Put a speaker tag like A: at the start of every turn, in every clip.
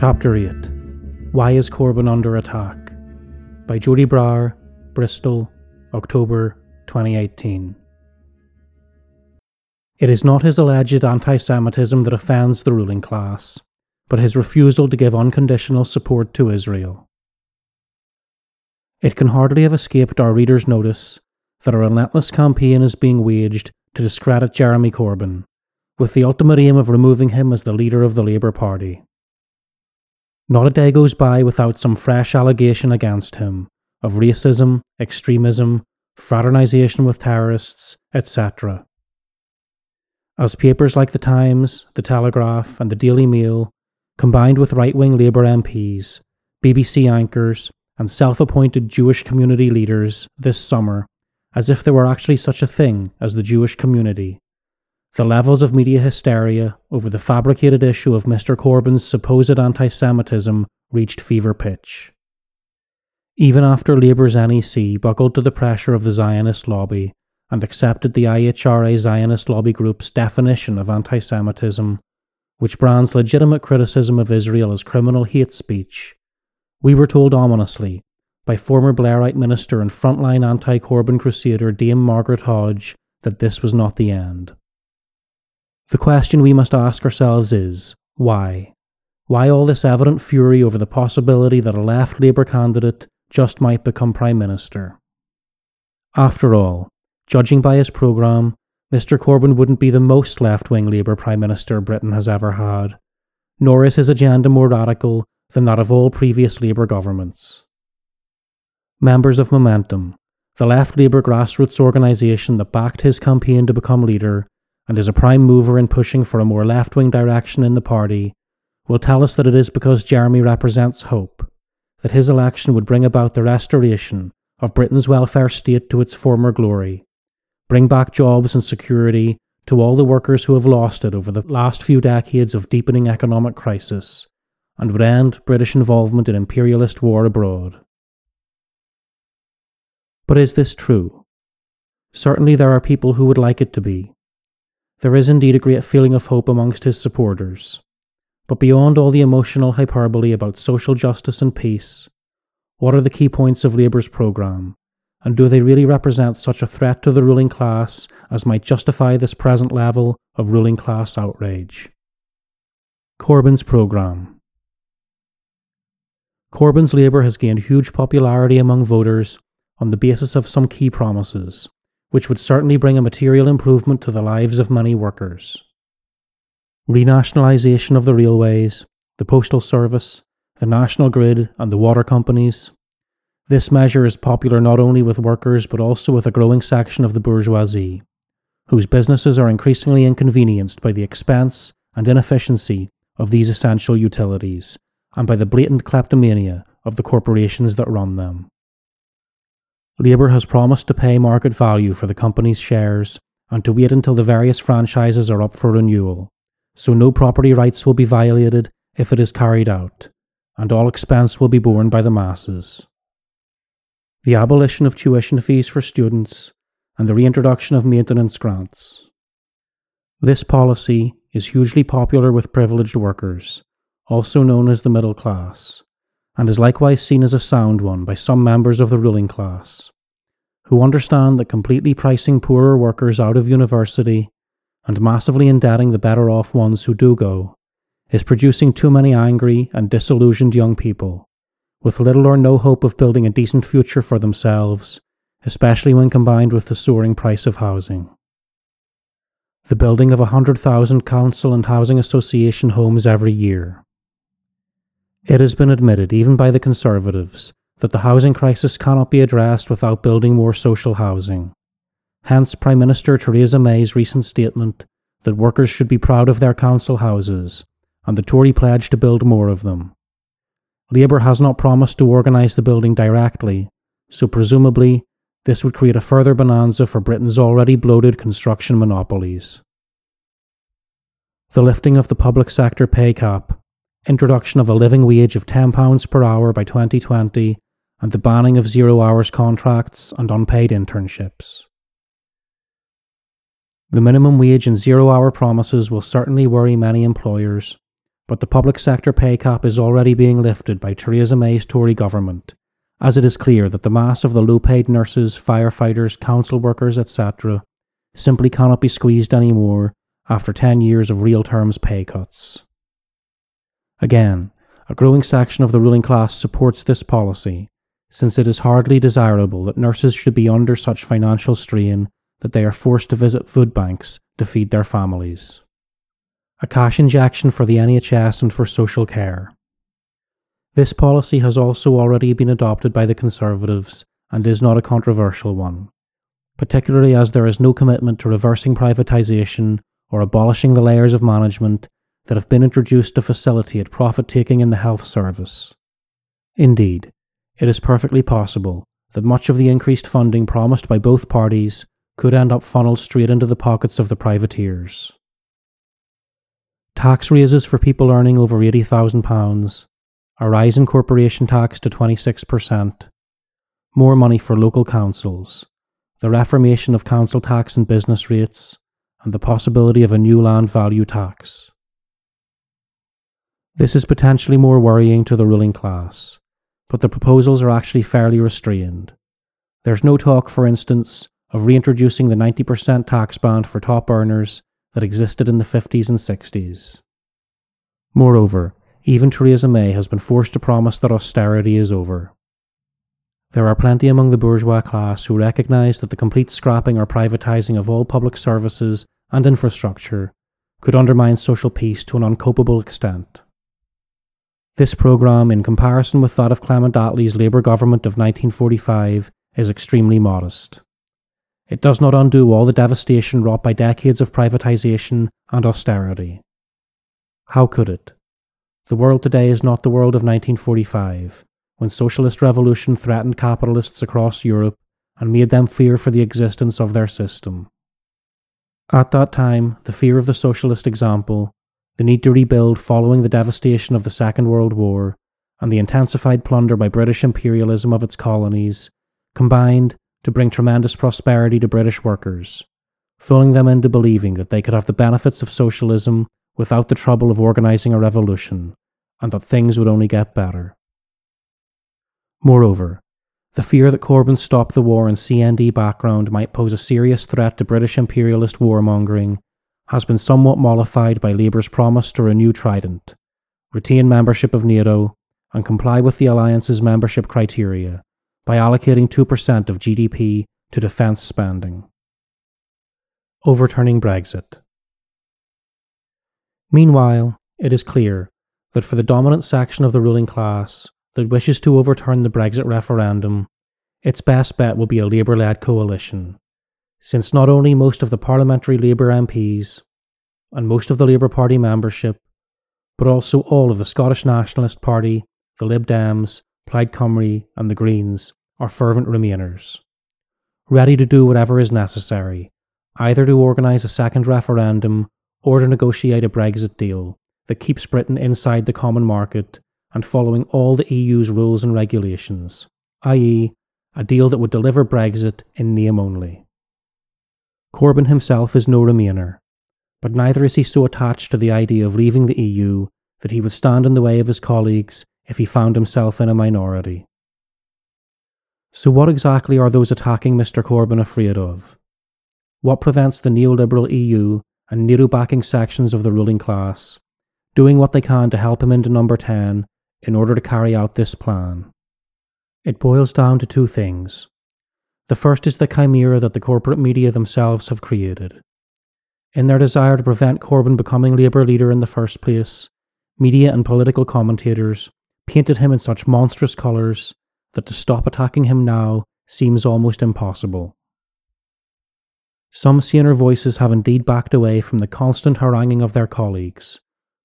A: Chapter 8 Why is Corbyn Under Attack? by Joti Brar, Bristol, October 2018. It is not his alleged anti Semitism that offends the ruling class, but his refusal to give unconditional support to Israel. It can hardly have escaped our readers' notice that a relentless campaign is being waged to discredit Jeremy Corbyn, with the ultimate aim of removing him as the leader of the Labour Party. Not a day goes by without some fresh allegation against him of racism, extremism, fraternisation with terrorists, etc. As papers like The Times, The Telegraph, and The Daily Mail, combined with right wing Labour MPs, BBC anchors, and self appointed Jewish community leaders this summer, as if there were actually such a thing as the Jewish community, the levels of media hysteria over the fabricated issue of Mr. Corbyn's supposed anti Semitism reached fever pitch. Even after Labour's NEC buckled to the pressure of the Zionist lobby and accepted the IHRA Zionist lobby group's definition of anti Semitism, which brands legitimate criticism of Israel as criminal hate speech, we were told ominously by former Blairite minister and frontline anti Corbyn crusader Dame Margaret Hodge that this was not the end. The question we must ask ourselves is why? Why all this evident fury over the possibility that a left Labour candidate just might become Prime Minister? After all, judging by his programme, Mr Corbyn wouldn't be the most left wing Labour Prime Minister Britain has ever had, nor is his agenda more radical than that of all previous Labour governments. Members of Momentum, the left Labour grassroots organisation that backed his campaign to become leader, and is a prime mover in pushing for a more left wing direction in the party, will tell us that it is because Jeremy represents hope, that his election would bring about the restoration of Britain's welfare state to its former glory, bring back jobs and security to all the workers who have lost it over the last few decades of deepening economic crisis, and would end British involvement in imperialist war abroad. But is this true? Certainly there are people who would like it to be. There is indeed a great feeling of hope amongst his supporters. But beyond all the emotional hyperbole about social justice and peace, what are the key points of Labour's programme, and do they really represent such a threat to the ruling class as might justify this present level of ruling class outrage? Corbyn's programme. Corbyn's Labour has gained huge popularity among voters on the basis of some key promises, which would certainly bring a material improvement to the lives of many workers. Renationalisation of the railways, the postal service, the national grid, and the water companies. This measure is popular not only with workers but also with a growing section of the bourgeoisie, whose businesses are increasingly inconvenienced by the expense and inefficiency of these essential utilities and by the blatant kleptomania of the corporations that run them. Labour has promised to pay market value for the company's shares and to wait until the various franchises are up for renewal, so no property rights will be violated if it is carried out, and all expense will be borne by the masses. The abolition of tuition fees for students and the reintroduction of maintenance grants. This policy is hugely popular with privileged workers, also known as the middle class, and is likewise seen as a sound one by some members of the ruling class, who understand that completely pricing poorer workers out of university and massively indebting the better off ones who do go is producing too many angry and disillusioned young people, with little or no hope of building a decent future for themselves, especially when combined with the soaring price of housing. The building of 100,000 council and housing association homes every year, it has been admitted, even by the Conservatives, that the housing crisis cannot be addressed without building more social housing. Hence, Prime Minister Theresa May's recent statement that workers should be proud of their council houses, and the Tory pledge to build more of them. Labour has not promised to organise the building directly, so presumably this would create a further bonanza for Britain's already bloated construction monopolies. The lifting of the public sector pay cap introduction of a living wage of £10 per hour by 2020, and the banning of zero hours contracts and unpaid internships. The minimum wage and zero hour promises will certainly worry many employers, but the public sector pay cap is already being lifted by Theresa May's Tory government, as it is clear that the mass of the low paid nurses, firefighters, council workers, etc., simply cannot be squeezed anymore after 10 years of real terms pay cuts. Again, a growing section of the ruling class supports this policy, since it is hardly desirable that nurses should be under such financial strain that they are forced to visit food banks to feed their families. A cash injection for the NHS and for social care. This policy has also already been adopted by the Conservatives and is not a controversial one, particularly as there is no commitment to reversing privatisation or abolishing the layers of management that have been introduced to facilitate profit taking in the health service. Indeed, it is perfectly possible that much of the increased funding promised by both parties could end up funneled straight into the pockets of the privateers. Tax raises for people earning over £80,000, a rise in corporation tax to 26%, more money for local councils, the reformation of council tax and business rates, and the possibility of a new land value tax. This is potentially more worrying to the ruling class, but the proposals are actually fairly restrained. There's no talk, for instance, of reintroducing the 90% tax band for top earners that existed in the 50s and 60s. Moreover, even Theresa May has been forced to promise that austerity is over. There are plenty among the bourgeois class who recognise that the complete scrapping or privatising of all public services and infrastructure could undermine social peace to an uncopable extent. This programme, in comparison with that of Clement Attlee's Labour government of 1945, is extremely modest. It does not undo all the devastation wrought by decades of privatisation and austerity. How could it? The world today is not the world of 1945, when socialist revolution threatened capitalists across Europe and made them fear for the existence of their system. At that time, the fear of the socialist example, the need to rebuild following the devastation of the Second World War, and the intensified plunder by British imperialism of its colonies, combined to bring tremendous prosperity to British workers, fooling them into believing that they could have the benefits of socialism without the trouble of organising a revolution, and that things would only get better. Moreover, the fear that Corbyn stop the war and CND background might pose a serious threat to British imperialist warmongering has been somewhat mollified by Labour's promise to renew Trident, retain membership of NATO, and comply with the alliance's membership criteria, by allocating 2% of GDP to defence spending. Overturning Brexit. Meanwhile, it is clear that for the dominant section of the ruling class that wishes to overturn the Brexit referendum, its best bet will be a Labour led coalition, since not only most of the parliamentary Labour MPs and most of the Labour Party membership, but also all of the Scottish Nationalist Party, the Lib Dems, Plaid Cymru, and the Greens are fervent Remainers, ready to do whatever is necessary, either to organise a second referendum or to negotiate a Brexit deal that keeps Britain inside the common market and following all the EU's rules and regulations, i.e., a deal that would deliver Brexit in name only. Corbyn himself is no Remainer, but neither is he so attached to the idea of leaving the EU that he would stand in the way of his colleagues if he found himself in a minority. So, what exactly are those attacking Mr. Corbyn afraid of? What prevents the neoliberal EU and NATO backing sections of the ruling class doing what they can to help him into number 10 in order to carry out this plan? It boils down to two things. The first is the chimera that the corporate media themselves have created. In their desire to prevent Corbyn becoming Labour leader in the first place, media and political commentators painted him in such monstrous colours that to stop attacking him now seems almost impossible. Some saner voices have indeed backed away from the constant haranguing of their colleagues,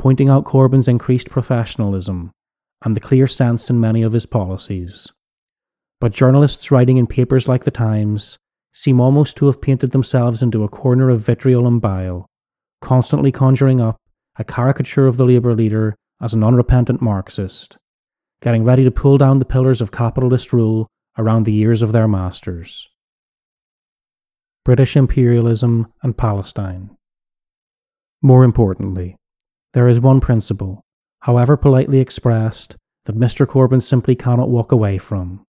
A: pointing out Corbyn's increased professionalism and the clear sense in many of his policies. But journalists writing in papers like The Times seem almost to have painted themselves into a corner of vitriol and bile, constantly conjuring up a caricature of the Labour leader as an unrepentant Marxist, getting ready to pull down the pillars of capitalist rule around the ears of their masters. British imperialism and Palestine. More importantly, there is one principle however politely expressed, that Mr. Corbyn simply cannot walk away from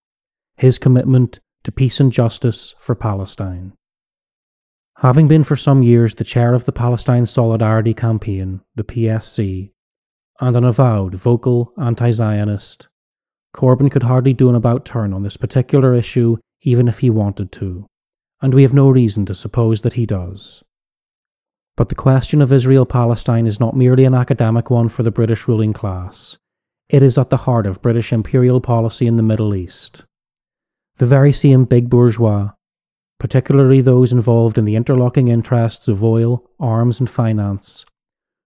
A: his commitment to peace and justice for Palestine. Having been for some years the chair of the Palestine Solidarity Campaign, the PSC, and an avowed vocal anti Zionist, Corbyn could hardly do an about turn on this particular issue even if he wanted to, and we have no reason to suppose that he does. But the question of Israel Palestine is not merely an academic one for the British ruling class, it is at the heart of British imperial policy in the Middle East. The very same big bourgeois, particularly those involved in the interlocking interests of oil, arms, and finance,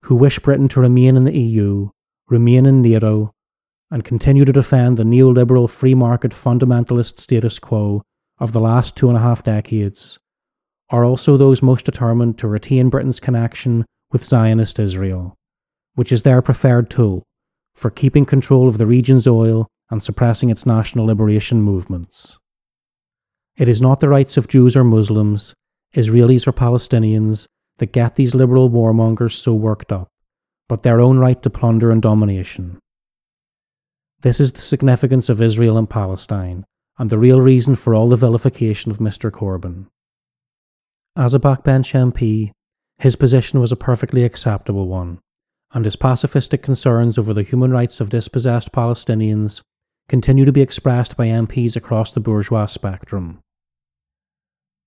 A: who wish Britain to remain in the EU, remain in NATO, and continue to defend the neoliberal free market fundamentalist status quo of the last two and a half decades, are also those most determined to retain Britain's connection with Zionist Israel, which is their preferred tool for keeping control of the region's oil and suppressing its national liberation movements. It is not the rights of Jews or Muslims, Israelis or Palestinians that get these liberal warmongers so worked up, but their own right to plunder and domination. This is the significance of Israel and Palestine, and the real reason for all the vilification of Mr. Corbyn. As a backbench MP, his position was a perfectly acceptable one, and his pacifistic concerns over the human rights of dispossessed Palestinians continue to be expressed by MPs across the bourgeois spectrum.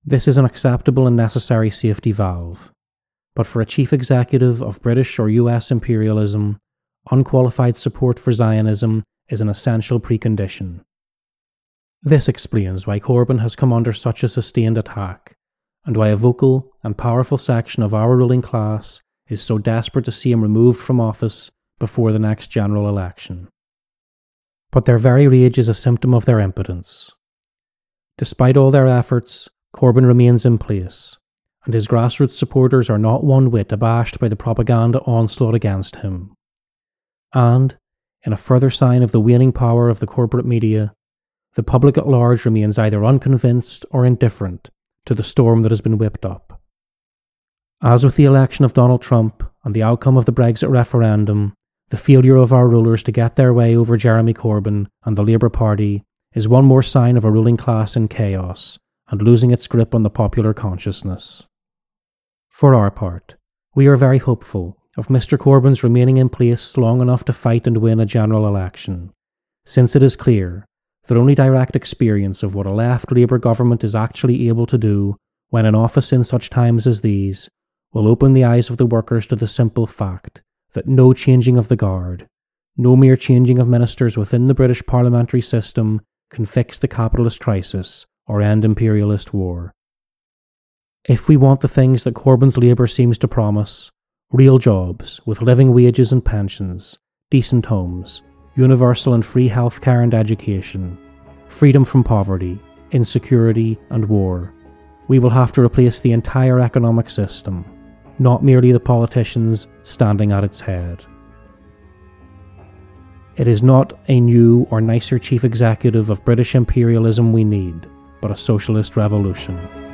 A: This is an acceptable and necessary safety valve, but for a chief executive of British or US imperialism, unqualified support for Zionism is an essential precondition. This explains why Corbyn has come under such a sustained attack, and why a vocal and powerful section of our ruling class is so desperate to see him removed from office before the next general election. But their very rage is a symptom of their impotence. Despite all their efforts, Corbyn remains in place, and his grassroots supporters are not one whit abashed by the propaganda onslaught against him. And, in a further sign of the waning power of the corporate media, the public at large remains either unconvinced or indifferent to the storm that has been whipped up. As with the election of Donald Trump and the outcome of the Brexit referendum, the failure of our rulers to get their way over Jeremy Corbyn and the Labour Party is one more sign of a ruling class in chaos and losing its grip on the popular consciousness. For our part, we are very hopeful of Mr. Corbyn's remaining in place long enough to fight and win a general election, since it is clear that only direct experience of what a left Labour government is actually able to do when in office in such times as these will open the eyes of the workers to the simple fact that no changing of the guard, no mere changing of ministers within the British parliamentary system can fix the capitalist crisis or end imperialist war. If we want the things that Corbyn's Labour seems to promise, real jobs with living wages and pensions, decent homes, universal and free healthcare and education, freedom from poverty, insecurity, and war, we will have to replace the entire economic system, not merely the politicians standing at its head. It is not a new or nicer chief executive of British imperialism we need, but a socialist revolution.